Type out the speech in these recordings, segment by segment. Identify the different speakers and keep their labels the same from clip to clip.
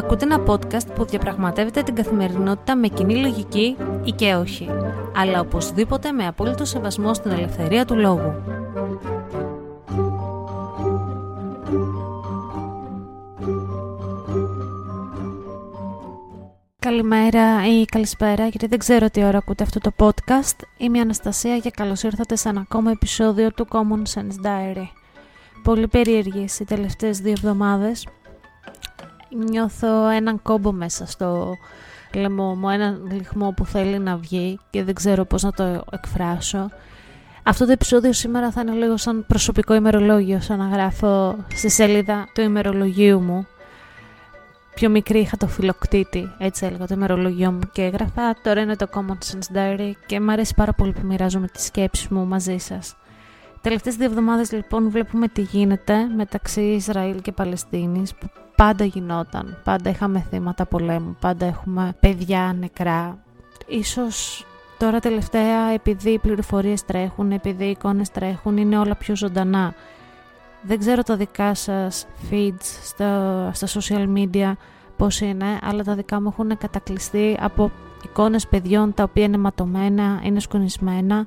Speaker 1: Ακούτε ένα podcast που διαπραγματεύεται την καθημερινότητα με κοινή λογική ή και όχι, αλλά οπωσδήποτε με απόλυτο σεβασμό στην ελευθερία του λόγου. Καλημέρα ή καλησπέρα, γιατί δεν ξέρω τι ώρα ακούτε αυτό το podcast. Είμαι η Αναστασία και καλώς ήρθατε σε ένα ακόμα επεισόδιο του Common Sense Diary. Πολύ περίεργες οι τελευταίες δύο εβδομάδες. Νιώθω έναν κόμπο μέσα στο λαιμό μου, έναν λιχμό που θέλει να βγει και δεν ξέρω πώς να το εκφράσω. Αυτό το επεισόδιο σήμερα θα είναι λίγο σαν προσωπικό ημερολόγιο, σαν να γράφω στη σελίδα του ημερολογίου μου πιο μικρή είχα το φιλοκτήτη, έτσι έλεγα το ημερολογιό μου και έγραφα. Τώρα είναι το Common Sense Diary και μου αρέσει πάρα πολύ που μοιράζομαι τις σκέψεις μου μαζί σας. Τελευταίες δύο εβδομάδες λοιπόν βλέπουμε τι γίνεται μεταξύ Ισραήλ και Παλαιστίνης που πάντα γινόταν, πάντα είχαμε θύματα πολέμου, πάντα έχουμε παιδιά νεκρά. Ίσως τώρα τελευταία επειδή οι πληροφορίες τρέχουν, επειδή οι εικόνες τρέχουν, είναι όλα πιο ζωντανά. Δεν ξέρω τα δικά σας feeds στα, στα social media πώς είναι, αλλά τα δικά μου έχουν κατακλειστεί από εικόνες παιδιών τα οποία είναι ματωμένα, είναι σκονισμένα.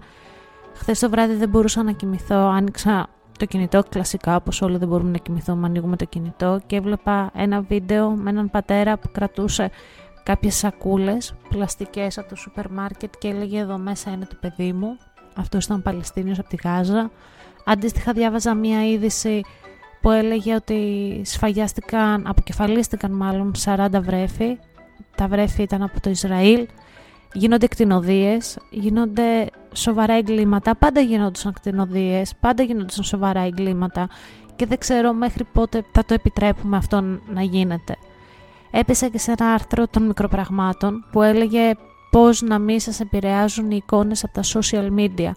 Speaker 1: Χθες το βράδυ δεν μπορούσα να κοιμηθώ, άνοιξα το κινητό κλασικά όπως όλοι δεν μπορούμε να κοιμηθούμε ανοίγουμε το κινητό και έβλεπα ένα βίντεο με έναν πατέρα που κρατούσε κάποιες σακούλες πλαστικές από το σούπερ μάρκετ και έλεγε εδώ μέσα είναι το παιδί μου. Αυτό ήταν Παλαιστίνιος από τη Γάζα Αντίστοιχα διάβαζα μία είδηση που έλεγε ότι σφαγιάστηκαν, αποκεφαλίστηκαν μάλλον 40 βρέφη. Τα βρέφη ήταν από το Ισραήλ. Γίνονται κτηνοδίες, γίνονται σοβαρά εγκλήματα. Πάντα γίνονταν κτηνοδίες, πάντα γίνονταν σοβαρά εγκλήματα και δεν ξέρω μέχρι πότε θα το επιτρέπουμε αυτό να γίνεται. Έπεσα και σε ένα άρθρο των μικροπραγμάτων που έλεγε πώς να μην σας επηρεάζουν οι εικόνες από τα social media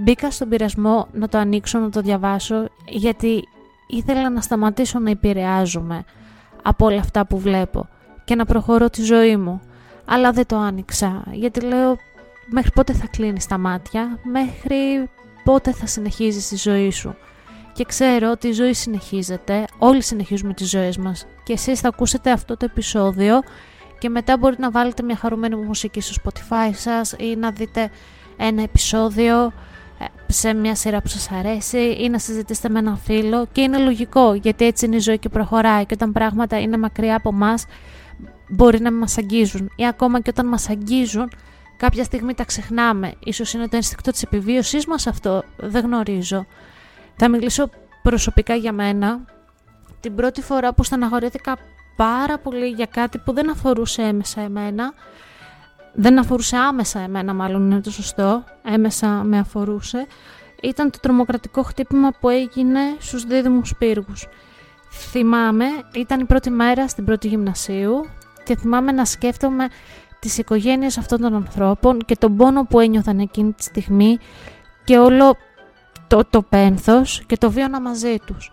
Speaker 1: Μπήκα στον πειρασμό να το ανοίξω, να το διαβάσω, γιατί ήθελα να σταματήσω να επηρεάζομαι από όλα αυτά που βλέπω και να προχωρώ τη ζωή μου. Αλλά δεν το άνοιξα, γιατί λέω μέχρι πότε θα κλείνεις τα μάτια, μέχρι πότε θα συνεχίζεις τη ζωή σου. Και ξέρω ότι η ζωή συνεχίζεται, όλοι συνεχίζουμε τις ζωές μας και εσείς θα ακούσετε αυτό το επεισόδιο και μετά μπορείτε να βάλετε μια χαρούμενη μουσική στο Spotify σας ή να δείτε ένα επεισόδιο σε μια σειρά που σας αρέσει ή να συζητήσετε με έναν φίλο και είναι λογικό γιατί έτσι είναι η ζωή και προχωράει και όταν πράγματα είναι μακριά από εμάς μπορεί να μας αγγίζουν ή ακόμα και όταν μας αγγίζουν κάποια στιγμή τα ξεχνάμε. Ίσως είναι το ένστικτο της επιβίωσής μας αυτό, δεν γνωρίζω. Θα μιλήσω προσωπικά για μένα. Την πρώτη φορά που στεναχωρήθηκα πάρα πολύ για κάτι που δεν αφορούσε έμεσα εμένα δεν αφορούσε άμεσα εμένα μάλλον είναι το σωστό, έμεσα με αφορούσε, ήταν το τρομοκρατικό χτύπημα που έγινε στους δίδυμους πύργους. Θυμάμαι, ήταν η πρώτη μέρα στην πρώτη γυμνασίου και θυμάμαι να σκέφτομαι τις οικογένειες αυτών των ανθρώπων και τον πόνο που ένιωθαν εκείνη τη στιγμή και όλο το, το πένθος και το βίωνα μαζί τους.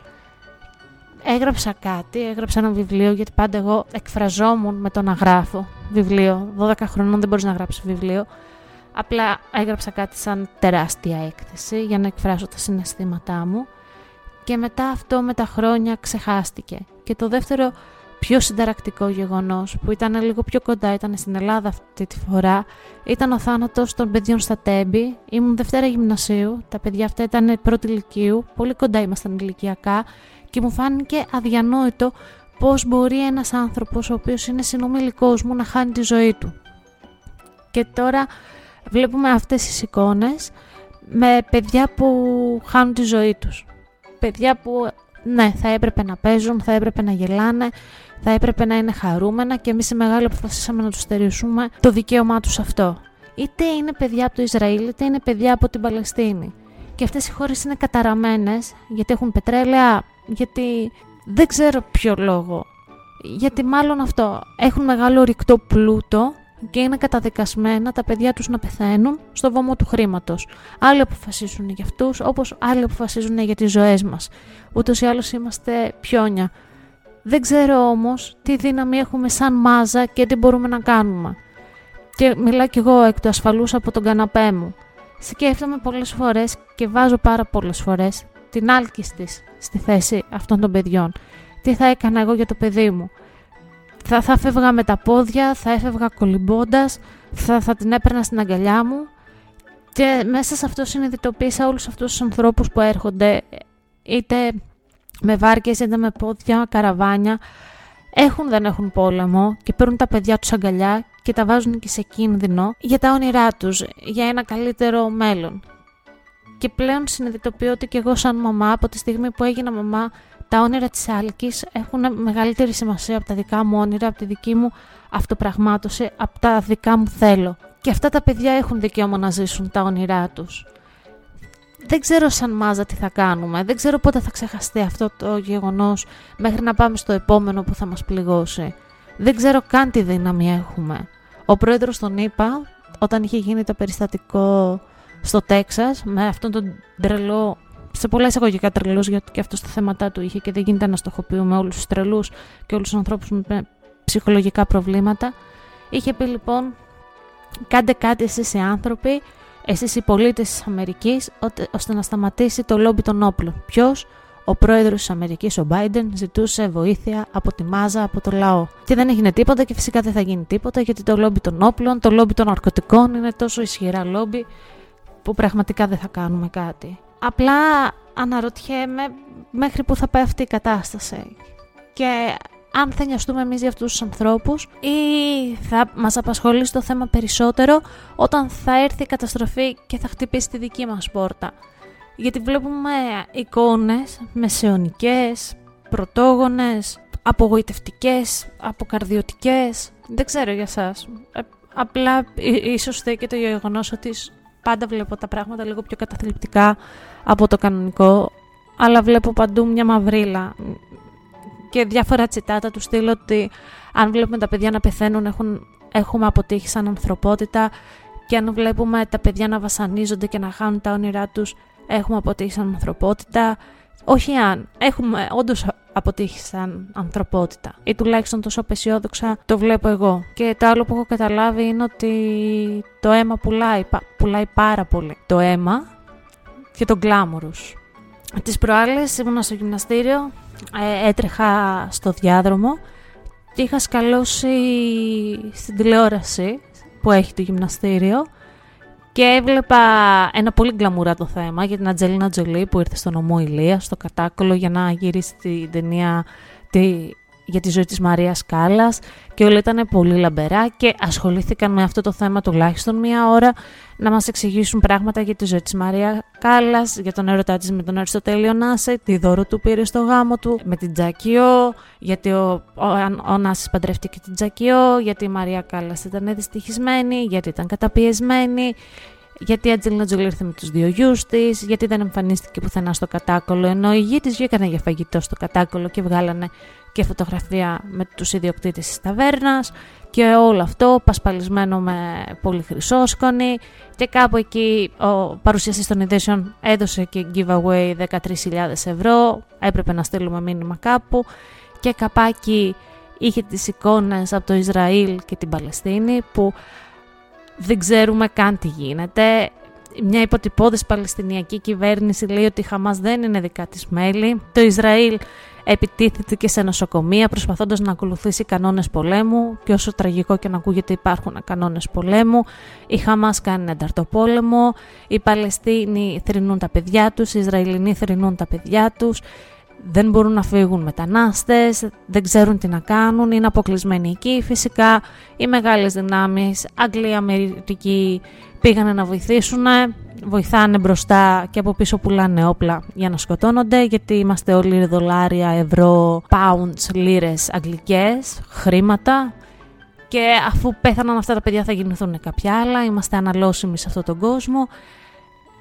Speaker 1: Έγραψα κάτι, έγραψα ένα βιβλίο γιατί πάντα εγώ εκφραζόμουν με το να γράφω βιβλίο. 12 χρονών δεν μπορείς να γράψεις βιβλίο. Απλά έγραψα κάτι σαν τεράστια έκθεση για να εκφράσω τα συναισθήματά μου και μετά αυτό με τα χρόνια ξεχάστηκε. Και το δεύτερο πιο συνταρακτικό γεγονός που ήταν λίγο πιο κοντά, ήταν στην Ελλάδα αυτή τη φορά, ήταν ο θάνατος των παιδιών στα Τέμπη. Ήμουν Δευτέρα Γυμνασίου, τα παιδιά αυτά ήταν πρώτη ηλικίου, πολύ κοντά ήμασταν ηλικιακά και μου φάνηκε αδιανόητο πώς μπορεί ένας άνθρωπος ο οποίος είναι συνομιλικός μου να χάνει τη ζωή του. Και τώρα βλέπουμε αυτές τις εικόνες με παιδιά που χάνουν τη ζωή τους. Παιδιά που ναι, θα έπρεπε να παίζουν, θα έπρεπε να γελάνε, θα έπρεπε να είναι χαρούμενα και εμείς οι μεγάλοι αποφασίσαμε να τους στερήσουμε το δικαίωμά τους αυτό. Είτε είναι παιδιά από το Ισραήλ, είτε είναι παιδιά από την Παλαιστίνη. Και αυτές οι χώρες είναι καταραμένες γιατί έχουν πετρέλαια, γιατί δεν ξέρω ποιο λόγο. Γιατί μάλλον αυτό, έχουν μεγάλο ρηκτό πλούτο και είναι καταδικασμένα τα παιδιά τους να πεθαίνουν στο βωμό του χρήματος. Άλλοι αποφασίζουν για αυτούς, όπως άλλοι αποφασίζουν για τις ζωές μας. Ούτως ή άλλως είμαστε πιόνια. Δεν ξέρω όμως τι δύναμη έχουμε σαν μάζα και τι μπορούμε να κάνουμε. Και μιλάω κι εγώ εκ του ασφαλούς από τον καναπέ μου. Σκέφτομαι πολλές φορές και βάζω πάρα πολλές φορές την άλκης στη θέση αυτών των παιδιών. Τι θα έκανα εγώ για το παιδί μου; θα, θα φεύγα με τα πόδια, θα έφευγα κολυμπώντας, θα, θα την έπαιρνα στην αγκαλιά μου και μέσα σε αυτό συνειδητοποίησα όλους αυτούς τους ανθρώπους που έρχονται είτε με βάρκες είτε με πόδια, καραβάνια έχουν δεν έχουν πόλεμο και παίρνουν τα παιδιά τους αγκαλιά και τα βάζουν και σε κίνδυνο για τα όνειρά τους, για ένα καλύτερο μέλλον. Και πλέον συνειδητοποιώ ότι και εγώ σαν μαμά από τη στιγμή που έγινα μαμά τα όνειρα της Άλκης έχουν μεγαλύτερη σημασία από τα δικά μου όνειρα, από τη δική μου αυτοπραγμάτωση, από τα δικά μου θέλω. Και αυτά τα παιδιά έχουν δικαίωμα να ζήσουν τα όνειρά τους. Δεν ξέρω σαν μάζα τι θα κάνουμε, δεν ξέρω πότε θα ξεχαστεί αυτό το γεγονός μέχρι να πάμε στο επόμενο που θα μας πληγώσει. Δεν ξέρω καν τι δύναμη έχουμε. Ο πρόεδρος τον είπα όταν είχε γίνει το περιστατικό στο Τέξας με αυτόν τον τρελό σε πολλά εισαγωγικά τρελούς, γιατί και αυτός στα θέματα του είχε και δεν γίνεται να στοχοποιούμε όλους τους τρελούς και όλους τους ανθρώπους με ψυχολογικά προβλήματα. Είχε πει λοιπόν, κάντε κάτι εσείς οι άνθρωποι, εσείς οι πολίτες της Αμερικής, ώστε να σταματήσει το λόμπι των όπλων. Ποιος, ο πρόεδρος της Αμερικής, ο Biden, ζητούσε βοήθεια από τη μάζα, από το λαό. Και δεν έγινε τίποτα και φυσικά δεν θα γίνει τίποτα γιατί το λόμπι των όπλων, το λόμπι των ναρκωτικών είναι τόσο ισχυρά λόμπι που πραγματικά δεν θα κάνουμε κάτι. Απλά αναρωτιέμαι μέχρι που θα πάει αυτή η κατάσταση. Και αν θα νοιαστούμε εμείς για αυτούς τους ανθρώπους ή θα μας απασχολήσει το θέμα περισσότερο όταν θα έρθει η καταστροφή και θα χτυπήσει τη δική μας πόρτα. Γιατί βλέπουμε εικόνες μεσαιωνικές, πρωτόγονες, απογοητευτικές, αποκαρδιωτικές. Δεν ξέρω για σας. Ε, απλά ίσως και το γεγονός ότι πάντα βλέπω τα πράγματα λίγο πιο καταθλιπτικά από το κανονικό, αλλά βλέπω παντού μια μαυρίλα και διάφορα τσιτάτα τους στείλω ότι αν βλέπουμε τα παιδιά να πεθαίνουν έχουν, έχουμε αποτύχει σαν ανθρωπότητα και αν βλέπουμε τα παιδιά να βασανίζονται και να χάνουν τα όνειρά τους έχουμε αποτύχει σαν ανθρωπότητα. Όχι αν, έχουμε όντως αποτύχει σαν ανθρωπότητα ή τουλάχιστον τόσο απεσιόδοξα το βλέπω εγώ. Και το άλλο που έχω καταλάβει είναι ότι το αίμα πουλάει, πουλάει πάρα πολύ. Το αίμα και τον γκλάμουρους. Τις προάλλες ήμουνα στο γυμναστήριο, ε, έτρεχα στο διάδρομο και είχα σκαλώσει στην τηλεόραση που έχει το γυμναστήριο και έβλεπα ένα πολύ το θέμα για την Ατζελίνα Τζολί που ήρθε στο νομό Ηλίας, στο κατάκολο για να γυρίσει την ταινία τη, για τη ζωή της Μαρίας Κάλλας και όλα ήταν πολύ λαμπερά και ασχολήθηκαν με αυτό το θέμα τουλάχιστον μία ώρα να μας εξηγήσουν πράγματα για τη ζωή της Μαρία Κάλλας, για τον έρωτά της με τον Αριστοτέλειο Νάσε, τη δώρο του πήρε στο γάμο του, με την Τζακιό, γιατί ο, ο, ο Νάσης παντρεύτηκε την Τζακιό, γιατί η Μαρία Κάλλας ήταν δυστυχισμένη, γιατί ήταν καταπιεσμένη, γιατί η Ατζελίνα Τζολί ήρθε με τους δύο γιους της, γιατί δεν εμφανίστηκε πουθενά στο κατάκολο, ενώ οι γη της βγήκαν για φαγητό στο κατάκολο και βγάλανε και φωτογραφία με τους ιδιοκτήτες της ταβέρνας και όλο αυτό πασπαλισμένο με πολύ χρυσόσκονη. Και κάπου εκεί ο παρουσιαστής των ειδήσεων έδωσε και giveaway 13.000 ευρώ, έπρεπε να στείλουμε μήνυμα κάπου και καπάκι είχε τις εικόνες από το Ισραήλ και την Παλαιστίνη που δεν ξέρουμε καν τι γίνεται. Μια υποτυπώδης Παλαιστινιακή κυβέρνηση λέει ότι η Χαμάς δεν είναι δικά της μέλη. Το Ισραήλ επιτίθεται και σε νοσοκομεία προσπαθώντας να ακολουθήσει κανόνες πολέμου και όσο τραγικό και να ακούγεται υπάρχουν κανόνες πολέμου. Η Χαμάς κάνει ενταρτοπόλεμο, οι Παλαιστίνοι θρυνούν τα παιδιά τους, οι Ισραηλινοί θρυνούν τα παιδιά τους, δεν μπορούν να φύγουν μετανάστες, δεν ξέρουν τι να κάνουν, είναι αποκλεισμένοι εκεί. Φυσικά οι μεγάλες δυνάμεις, Αγγλία, Αμερική πήγανε να βοηθήσουν, βοηθάνε μπροστά και από πίσω πουλάνε όπλα για να σκοτώνονται γιατί είμαστε όλοι δολάρια, ευρώ, pounds, λίρες αγγλικές, χρήματα και αφού πέθαναν αυτά τα παιδιά θα γεννηθούν κάποια άλλα, είμαστε αναλώσιμοι σε αυτόν τον κόσμο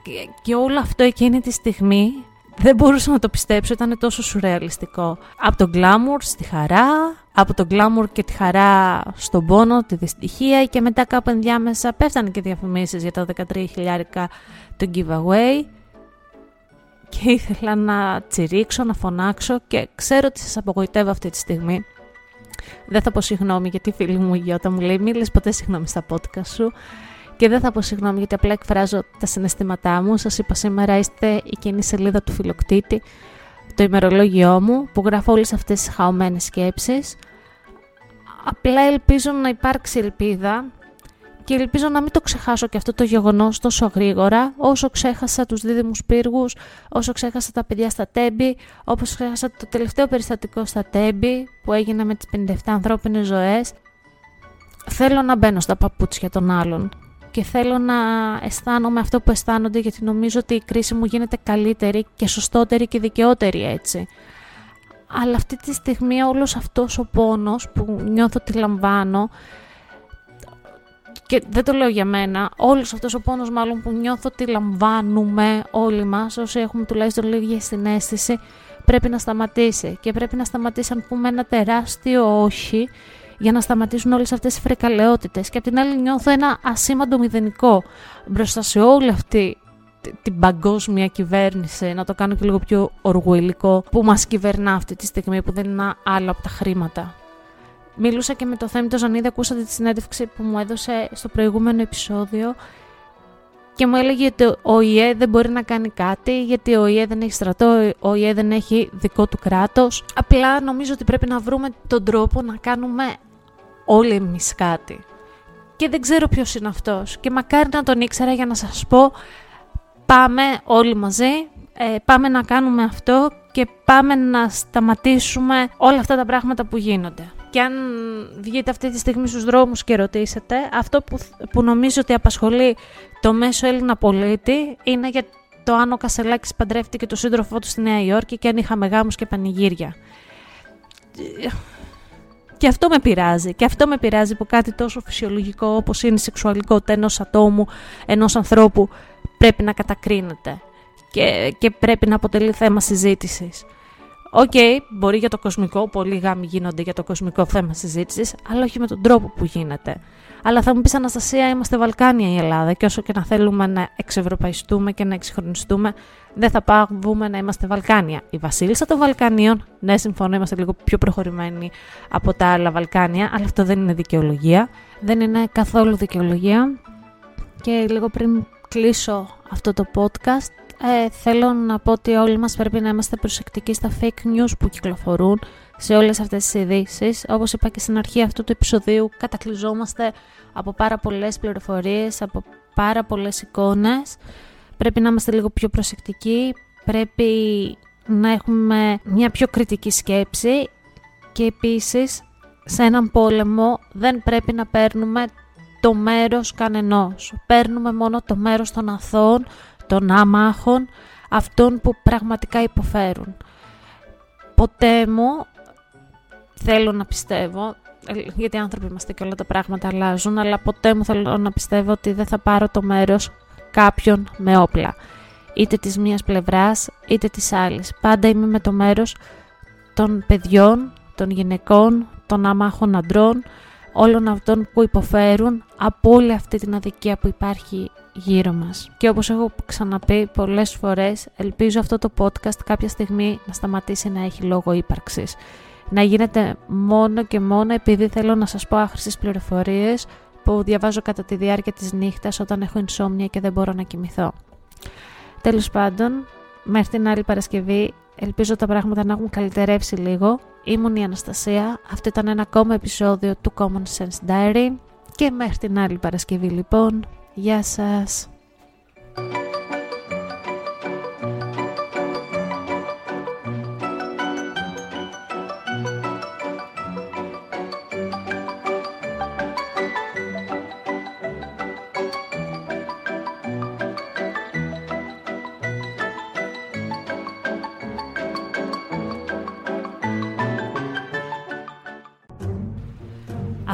Speaker 1: και, και όλο αυτό εκείνη τη στιγμή δεν μπορούσα να το πιστέψω, ήταν τόσο σουρεαλιστικό. Από τον γκλάμουρ στη χαρά, από τον γκλάμουρ και τη χαρά στον πόνο, τη δυστυχία και μετά κάπου ενδιάμεσα πέφτανε και διαφημίσεις για τα 13 χιλιάρικα του giveaway και ήθελα να τσιρίξω, να φωνάξω και ξέρω ότι σας απογοητεύω αυτή τη στιγμή. Δεν θα πω συγγνώμη γιατί η φίλη μου η Γιώτα μου λέει μίλες ποτέ συγγνώμη στα podcast σου και δεν θα πω συγγνώμη γιατί απλά εκφράζω τα συναισθήματά μου. Σας είπα σήμερα είστε η κοινή σελίδα του φιλοκτήτη, το ημερολόγιό μου που γράφω όλες αυτές τις χαωμένες σκέψεις. Απλά ελπίζω να υπάρξει ελπίδα και ελπίζω να μην το ξεχάσω και αυτό το γεγονός τόσο γρήγορα όσο ξέχασα τους δίδυμους πύργους, όσο ξέχασα τα παιδιά στα τέμπη, όπως ξέχασα το τελευταίο περιστατικό στα τέμπη που έγινε με τις 57 ανθρώπινες ζωές. Θέλω να μπαίνω στα παπούτσια των άλλων και θέλω να αισθάνομαι αυτό που αισθάνονται γιατί νομίζω ότι η κρίση μου γίνεται καλύτερη και σωστότερη και δικαιότερη έτσι. Αλλά αυτή τη στιγμή όλος αυτός ο πόνος που νιώθω ότι λαμβάνω και δεν το λέω για μένα, όλος αυτός ο πόνος μάλλον που νιώθω ότι λαμβάνουμε όλοι μας, όσοι έχουμε τουλάχιστον λίγη συνέστηση, πρέπει να σταματήσει. Και πρέπει να σταματήσει αν πούμε ένα τεράστιο όχι για να σταματήσουν όλες αυτές οι φρικαλαιότητες. Και απ' την άλλη νιώθω ένα ασήμαντο μηδενικό μπροστά σε όλη αυτή την παγκόσμια κυβέρνηση, να το κάνω και λίγο πιο οργουελικό, που μας κυβερνά αυτή τη στιγμή, που δεν είναι άλλο από τα χρήματα. Μίλουσα και με το θέμα του Ζανίδη, ακούσατε τη συνέντευξη που μου έδωσε στο προηγούμενο επεισόδιο και μου έλεγε ότι ο ΙΕ δεν μπορεί να κάνει κάτι γιατί ο ΙΕ δεν έχει στρατό, ο ΙΕ δεν έχει δικό του κράτος. Απλά νομίζω ότι πρέπει να βρούμε τον τρόπο να κάνουμε όλοι εμείς κάτι. Και δεν ξέρω ποιος είναι αυτός. Και μακάρι να τον ήξερα για να σας πω πάμε όλοι μαζί, ε, πάμε να κάνουμε αυτό και πάμε να σταματήσουμε όλα αυτά τα πράγματα που γίνονται. Και αν βγείτε αυτή τη στιγμή στους δρόμους και ρωτήσετε, αυτό που, που νομίζω ότι απασχολεί το μέσο Έλληνα πολίτη είναι για το αν ο Κασελάκης παντρεύτηκε το σύντροφό του στη Νέα Υόρκη και αν είχαμε γάμους και πανηγύρια. Και αυτό με πειράζει. Και αυτό με πειράζει που κάτι τόσο φυσιολογικό όπως είναι η σεξουαλικότητα ενός ατόμου, ενός ανθρώπου πρέπει να κατακρίνεται και, και πρέπει να αποτελεί θέμα συζήτησης. OK, okay, μπορεί για το κοσμικό, πολλοί γάμοι γίνονται για το κοσμικό θέμα συζήτησης, αλλά όχι με τον τρόπο που γίνεται. Αλλά θα μου πεις Αναστασία, είμαστε Βαλκάνια η Ελλάδα και όσο και να θέλουμε να εξευρωπαϊστούμε και να εξυγχρονιστούμε, δεν θα πάψουμε να είμαστε Βαλκάνια. Η Βασίλισσα των Βαλκανίων, ναι, συμφωνώ, είμαστε λίγο πιο προχωρημένοι από τα άλλα Βαλκάνια, αλλά αυτό δεν είναι δικαιολογία. Δεν είναι καθόλου δικαιολογία. Και λίγο πριν κλείσω αυτό το podcast, ε, θέλω να πω ότι όλοι μας πρέπει να είμαστε προσεκτικοί στα fake news που κυκλοφορούν σε όλες αυτές τις ειδήσεις. Όπως είπα και στην αρχή αυτού του επεισοδίου, κατακλυζόμαστε από πάρα πολλές πληροφορίες, από πάρα πολλές εικόνες. Πρέπει να είμαστε λίγο πιο προσεκτικοί, πρέπει να έχουμε μια πιο κριτική σκέψη και επίσης σε έναν πόλεμο δεν πρέπει να παίρνουμε το μέρος κανενός. Παίρνουμε μόνο το μέρος των αθώων, των άμαχων, αυτών που πραγματικά υποφέρουν. Ποτέ μου θέλω να πιστεύω, γιατί άνθρωποι είμαστε και όλα τα πράγματα αλλάζουν, αλλά ποτέ μου θέλω να πιστεύω ότι δεν θα πάρω το μέρος κάποιον με όπλα. Είτε της μίας πλευράς, είτε της άλλης. Πάντα είμαι με το μέρος των παιδιών, των γυναικών, των άμαχων αντρών, όλων αυτών που υποφέρουν από όλη αυτή την αδικία που υπάρχει γύρω μας. Και όπως έχω ξαναπεί πολλές φορές, ελπίζω αυτό το podcast κάποια στιγμή να σταματήσει να έχει λόγο ύπαρξης. Να γίνεται μόνο και μόνο επειδή θέλω να σας πω άχρηστες πληροφορίες που διαβάζω κατά τη διάρκεια της νύχτας όταν έχω insomnia και δεν μπορώ να κοιμηθώ. Τέλος πάντων, μέχρι την άλλη Παρασκευή ελπίζω τα πράγματα να έχουν καλυτερεύσει λίγο. Ήμουν η Αναστασία, αυτό ήταν ένα ακόμα επεισόδιο του Common Sense Diary και μέχρι την άλλη Παρασκευή λοιπόν, γεια σας!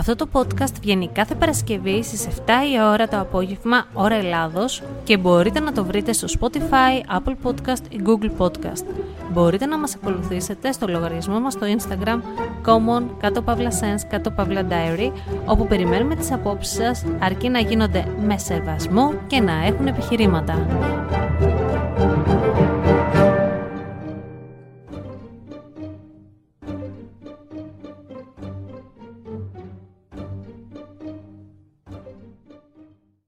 Speaker 1: Αυτό το podcast βγαίνει κάθε Παρασκευή στις 7 η ώρα το απόγευμα, ώρα Ελλάδος και μπορείτε να το βρείτε στο Spotify, Apple Podcast ή Google Podcast. Μπορείτε να μας ακολουθήσετε στο λογαριασμό μας στο Instagram common κάτω παύλα sense κάτω παύλα diary όπου περιμένουμε τις απόψεις σας αρκεί να γίνονται με σεβασμό και να έχουν επιχειρήματα.